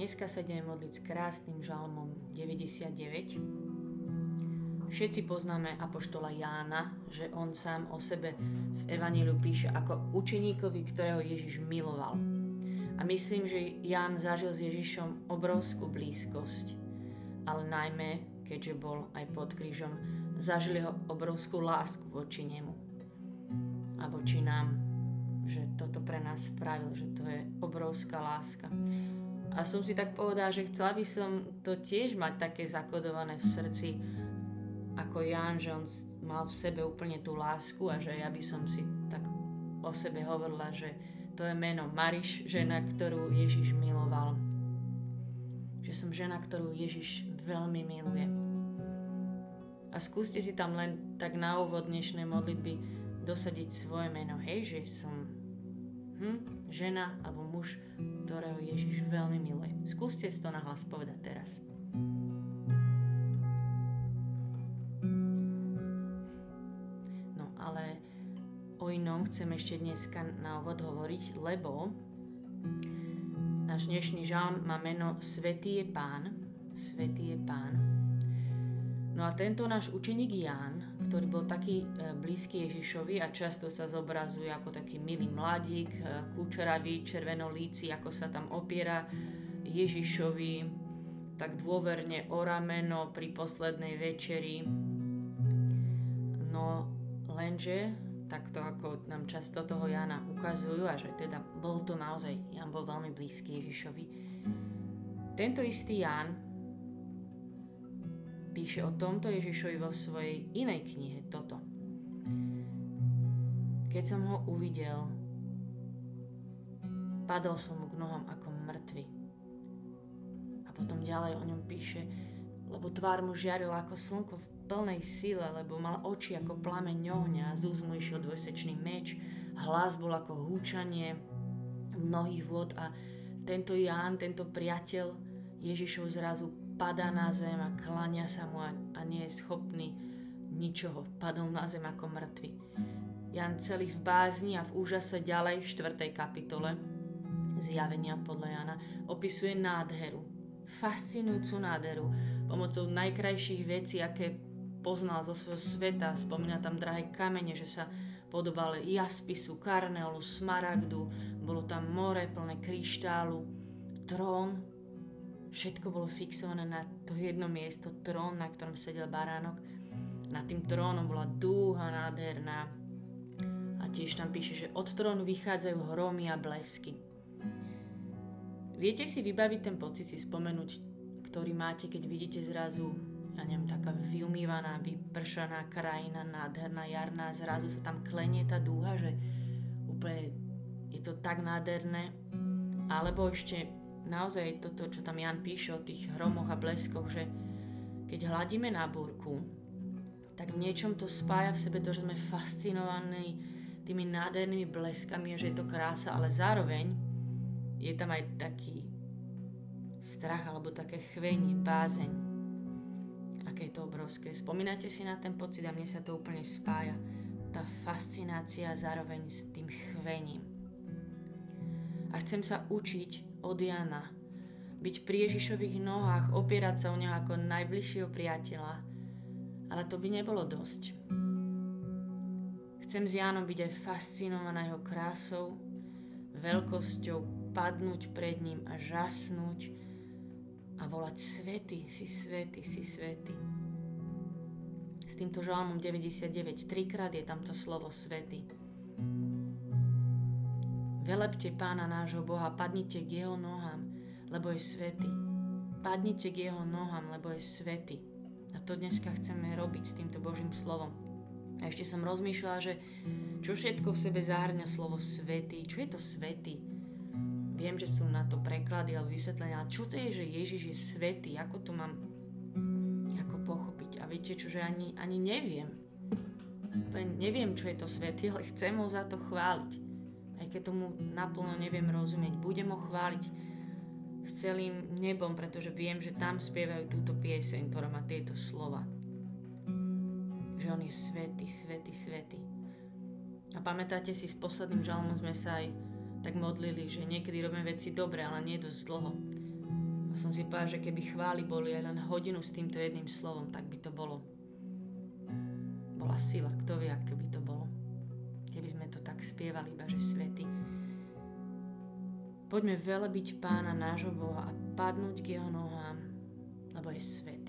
Dneska sa ideme modliť s krásnym žalmom 99. Všetci poznáme Apoštola Jána, že on sám o sebe v Evaníliu píše ako učeníkovi, ktorého Ježiš miloval. A myslím, že Ján zažil s Ježišom obrovskú blízkosť, ale najmä, keďže bol aj pod krížom, zažili ho obrovskú lásku voči nemu a voči nám že toto pre nás spravil, že to je obrovská láska. A som si tak povedala, že chcela by som to tiež mať také zakodované v srdci ako Jan, že on mal v sebe úplne tú lásku a že ja by som si tak o sebe hovorila, že to je meno Mariš, žena, ktorú Ježiš miloval. Že som žena, ktorú Ježiš veľmi miluje. A skúste si tam len tak na úvod dnešnej modlitby dosadiť svoje meno. Hej, že som hm, žena alebo muž, ktorého Ježiš veľmi miluje. Skúste si to nahlas povedať teraz. No ale o inom chcem ešte dneska na úvod hovoriť, lebo náš dnešný žalm má meno Svetý je Pán. Svetý je Pán. No a tento náš učeník Ján, ktorý bol taký e, blízky Ježišovi a často sa zobrazuje ako taký milý mladík, e, kúčeravý, červenolíci, ako sa tam opiera Ježišovi tak dôverne o rameno pri poslednej večeri. No lenže, takto ako nám často toho Jana ukazujú, a že teda bol to naozaj, Jan bol veľmi blízky Ježišovi. Tento istý Jan píše o tomto Ježišovi vo svojej inej knihe toto. Keď som ho uvidel, padol som mu k nohám ako mŕtvy. A potom ďalej o ňom píše, lebo tvár mu žiarila ako slnko v plnej sile, lebo mal oči ako plameň ohňa a z úst mu išiel dvojsečný meč, hlas bol ako húčanie mnohých vôd a tento Ján, tento priateľ Ježišov zrazu padá na zem a klania sa mu a, a nie je schopný ničoho. Padol na zem ako mŕtvy. Jan celý v bázni a v úžase ďalej v 4. kapitole zjavenia podľa Jana opisuje nádheru, fascinujúcu nádheru pomocou najkrajších vecí, aké poznal zo svojho sveta. Spomína tam drahé kamene, že sa podobali jaspisu, karneolu, smaragdu, bolo tam more plné kryštálu, trón Všetko bolo fixované na to jedno miesto, trón, na ktorom sedel baránok. Nad tým trónom bola dúha nádherná. A tiež tam píše, že od trónu vychádzajú hromy a blesky. Viete si vybaviť ten pocit, si spomenúť, ktorý máte, keď vidíte zrazu, ja neviem, taká vyumývaná, vypršaná krajina, nádherná, jarná, zrazu sa tam klenie tá dúha, že úplne je to tak nádherné. Alebo ešte naozaj toto, čo tam Jan píše o tých hromoch a bleskoch, že keď hladíme na búrku, tak v niečom to spája v sebe to, že sme fascinovaní tými nádhernými bleskami a že je to krása, ale zároveň je tam aj taký strach alebo také chvenie, bázeň. Aké je to obrovské. Spomínate si na ten pocit a mne sa to úplne spája. Tá fascinácia zároveň s tým chvením. A chcem sa učiť od Jana. Byť pri Ježišových nohách, opierať sa o neho ako najbližšieho priateľa. Ale to by nebolo dosť. Chcem s Jánom byť aj fascinovaná jeho krásou, veľkosťou, padnúť pred ním a žasnúť a volať svety, si svety, si svety. S týmto žalmom 99 trikrát je tamto slovo svety. Velepte pána nášho Boha, padnite k jeho nohám, lebo je svety. Padnite k jeho nohám, lebo je svety. A to dneska chceme robiť s týmto Božím slovom. A ešte som rozmýšľala, že čo všetko v sebe zahrňa slovo svety, čo je to svety. Viem, že sú na to preklady alebo vysvetlenia, ale čo to je, že Ježiš je svetý, ako to mám ako pochopiť. A viete čo, že ani, ani neviem. neviem, čo je to svety, ale chcem ho za to chváliť aj keď tomu naplno neviem rozumieť. Budem ho chváliť s celým nebom, pretože viem, že tam spievajú túto pieseň, ktorá má tieto slova. Že on je svetý, svetý, svetý. A pamätáte si, s posledným žalmom sme sa aj tak modlili, že niekedy robíme veci dobre, ale nie dosť dlho. A som si povedal, že keby chvály boli aj len hodinu s týmto jedným slovom, tak by to bolo. Bola sila, kto spievali, iba že svety. Poďme velebiť pána nášho Boha a padnúť k jeho nohám, lebo je svet.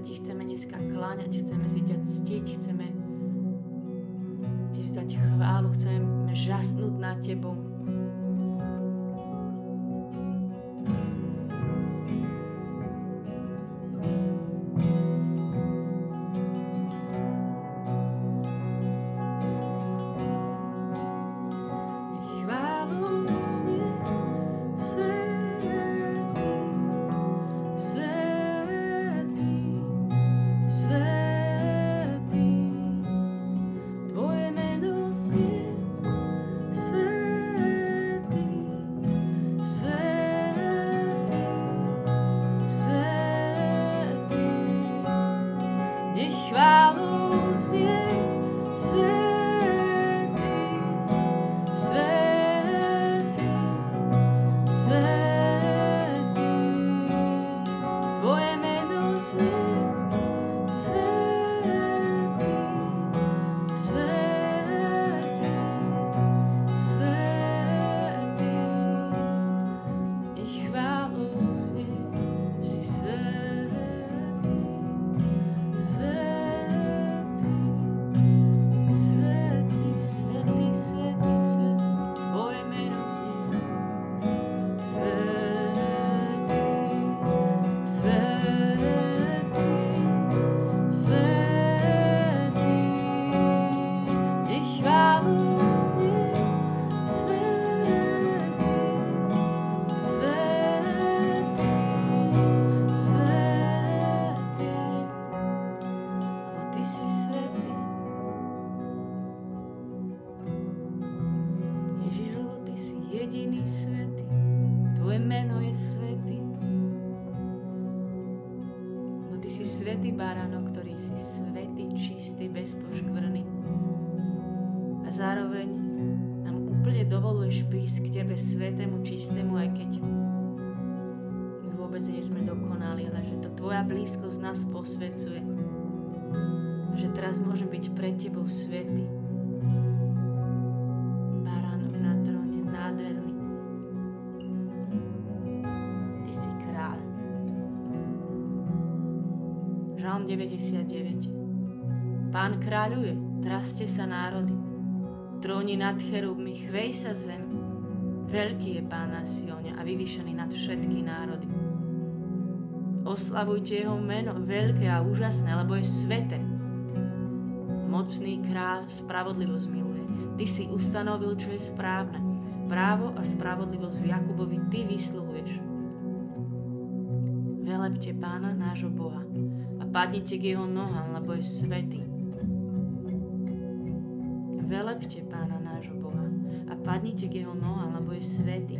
Ti chceme dneska kláňať, chceme si ťa ctiť, chceme ti vzdať chválu, chceme žasnúť na tebou. tu as aussi, Žalm 99 Pán kráľuje, traste sa národy, tróni nad cherubmi, chvej sa zem. Veľký je Pán na Sione a vyvýšený nad všetky národy. Oslavujte jeho meno, veľké a úžasné, lebo je svete. Mocný kráľ spravodlivosť miluje. Ty si ustanovil, čo je správne. Právo a spravodlivosť v Jakubovi ty vysluhuješ. Velepte pána nášho Boha padnite k jeho nohám, lebo je svetý. Velepte pána nášho Boha a padnite k jeho nohám, lebo je svetý.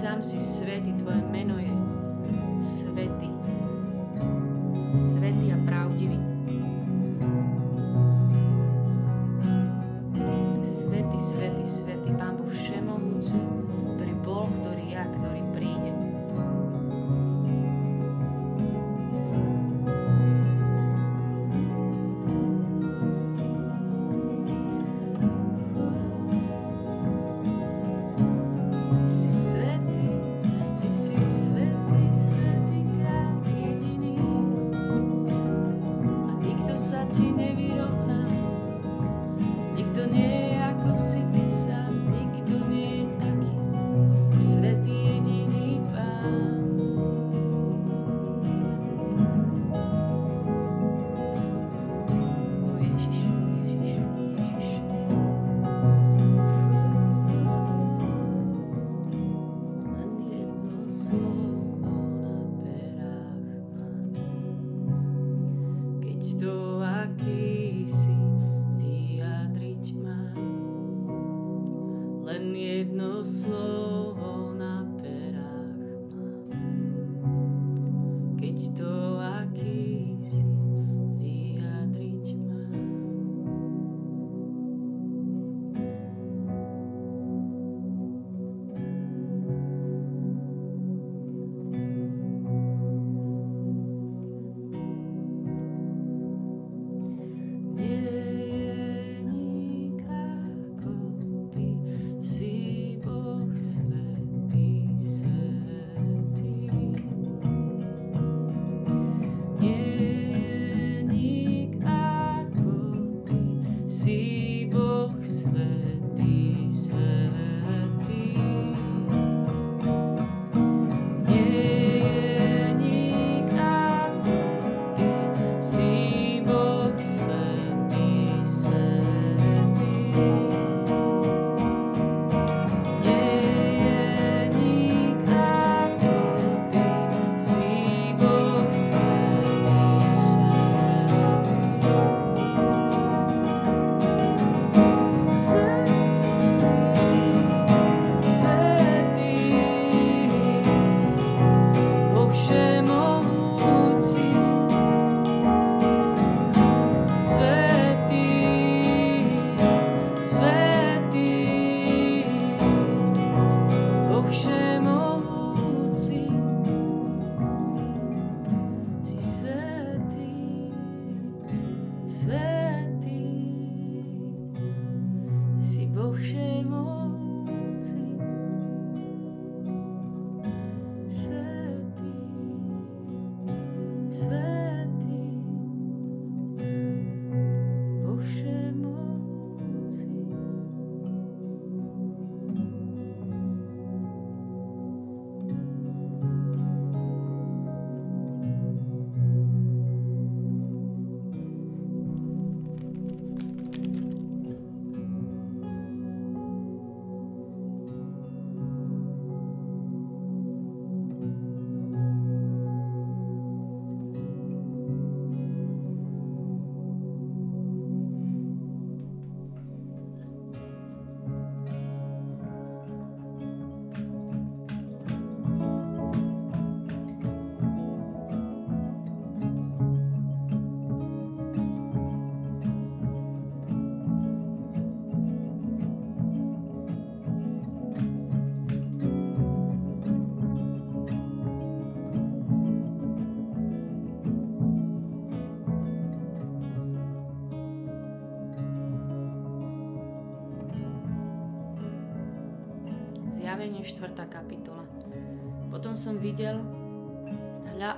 sam si svet i tvoje meno je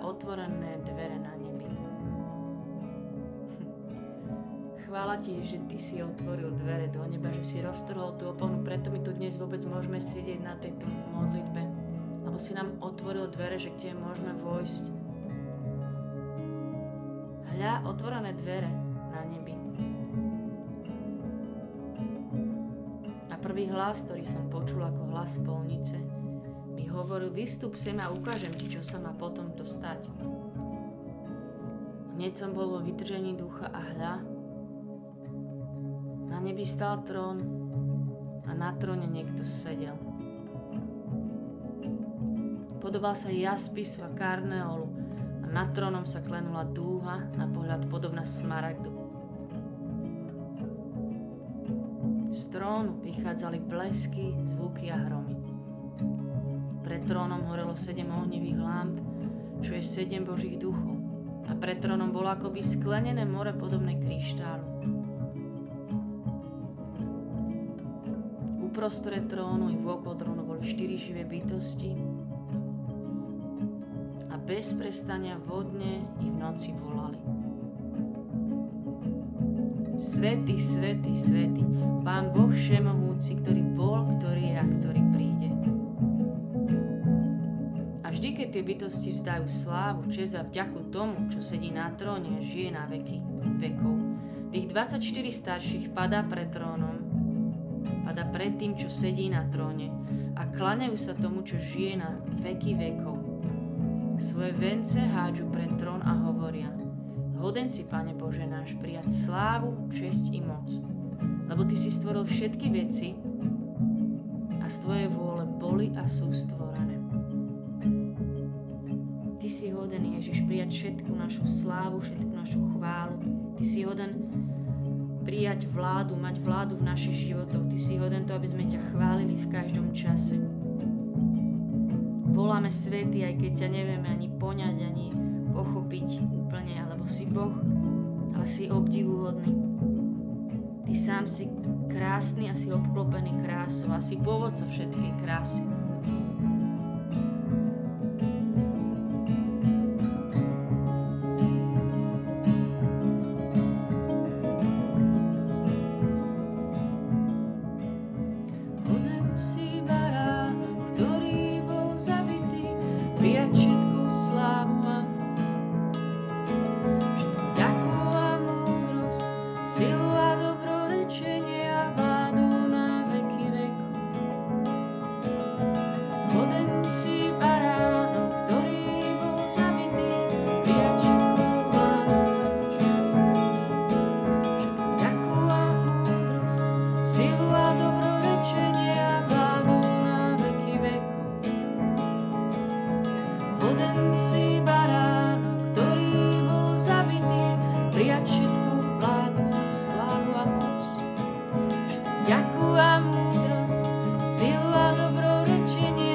za otvorené dvere na nebi. Chvála ti, že ty si otvoril dvere do neba, že si roztrhol tú oponu, preto my tu dnes vôbec môžeme sedieť na tejto modlitbe, lebo si nám otvoril dvere, že k tebe môžeme vojsť. Hľa, otvorené dvere na nebi. A prvý hlas, ktorý som počul ako hlas spolnice, hovoril, vystup sem a ukážem ti, čo sa má potom to stať. Hneď som bol vo vytržení ducha a hľa. Na nebi stal trón a na tróne niekto sedel. Podobal sa jaspisu a karneolu a nad trónom sa klenula dúha na pohľad podobná smaragdu. Z trónu vychádzali blesky, zvuky a hrom. Pred trónom horelo sedem ohnivých lamp, čo je sedem božích duchov a pred trónom bolo akoby sklenené more podobné kryštálu. Uprostred trónu i vôkol trónu boli štyri živé bytosti a bez prestania vodne i v noci volali. Svety, svety, svety, Pán Boh Všemohúci, ktorý bol, ktorý je a ktorý príde. Tie bytosti vzdajú slávu, čest a vďaku tomu, čo sedí na tróne žije na veky vekov, tých 24 starších padá pred trónom, padá pred tým, čo sedí na tróne a klaňajú sa tomu, čo žije na veky vekov. Svoje vence hádžu pred trón a hovoria Hoden si, Pane Bože náš, prijať slávu, česť i moc, lebo Ty si stvoril všetky veci a z Tvojej vôle boli a sú stvorené si hoden, Ježiš, prijať všetku našu slávu, všetku našu chválu. Ty si hoden prijať vládu, mať vládu v našich životoch. Ty si hoden to, aby sme ťa chválili v každom čase. Voláme svety, aj keď ťa nevieme ani poňať, ani pochopiť úplne, alebo si Boh, ale si obdivuhodný. Ty sám si krásny a si obklopený krásou a si pôvodca všetkej krásy. see silu a dobrorečenie.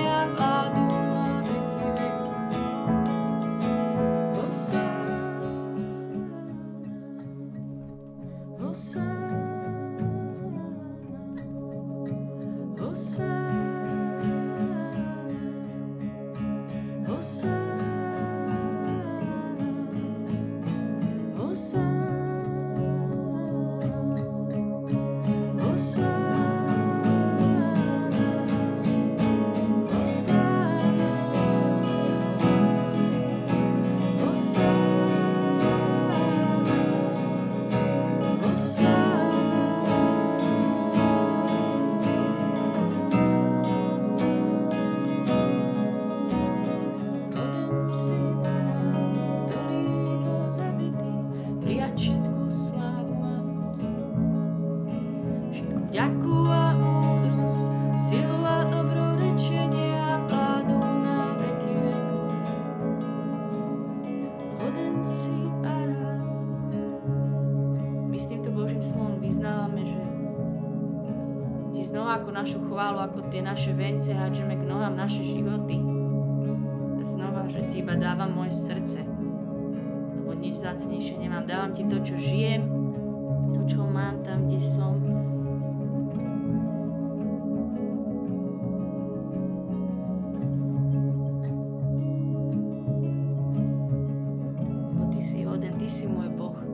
Tie naše vence hádžeme k nohám naše životy. Znova, že ti iba dávam moje srdce, lebo nič zácnejšie nemám. Dávam ti to, čo žijem, to, čo mám tam, kde som. Lebo ty si hoden, ty si môj Boh.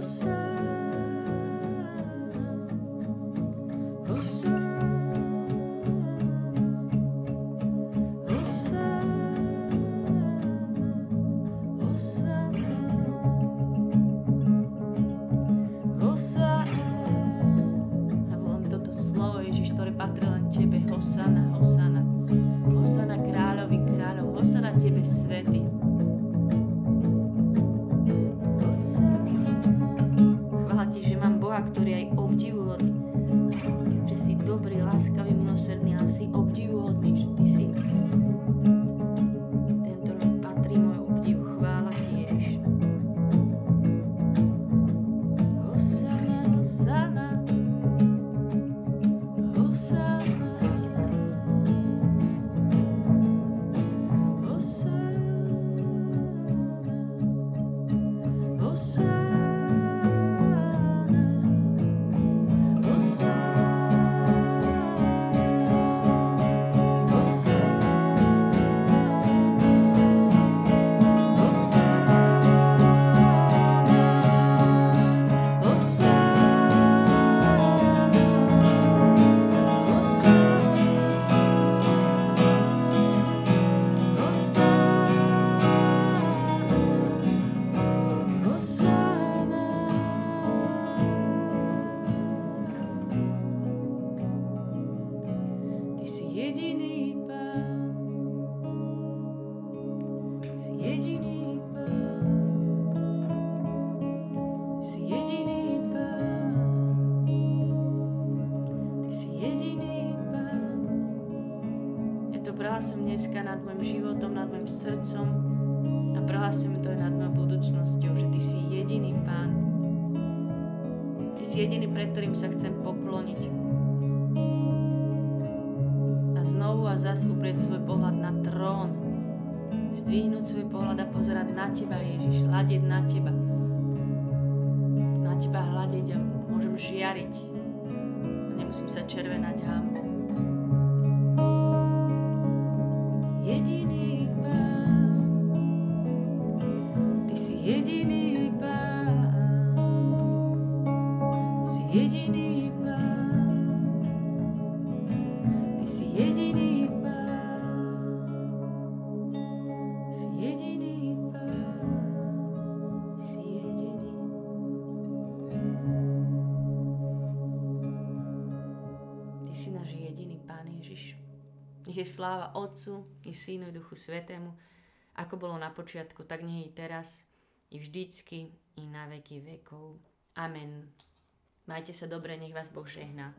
Oh, oh, so. červená ďáma. sláva Otcu i Synu i Duchu Svetému, ako bolo na počiatku, tak nie i teraz, i vždycky, i na veky vekov. Amen. Majte sa dobre, nech vás Boh žehná.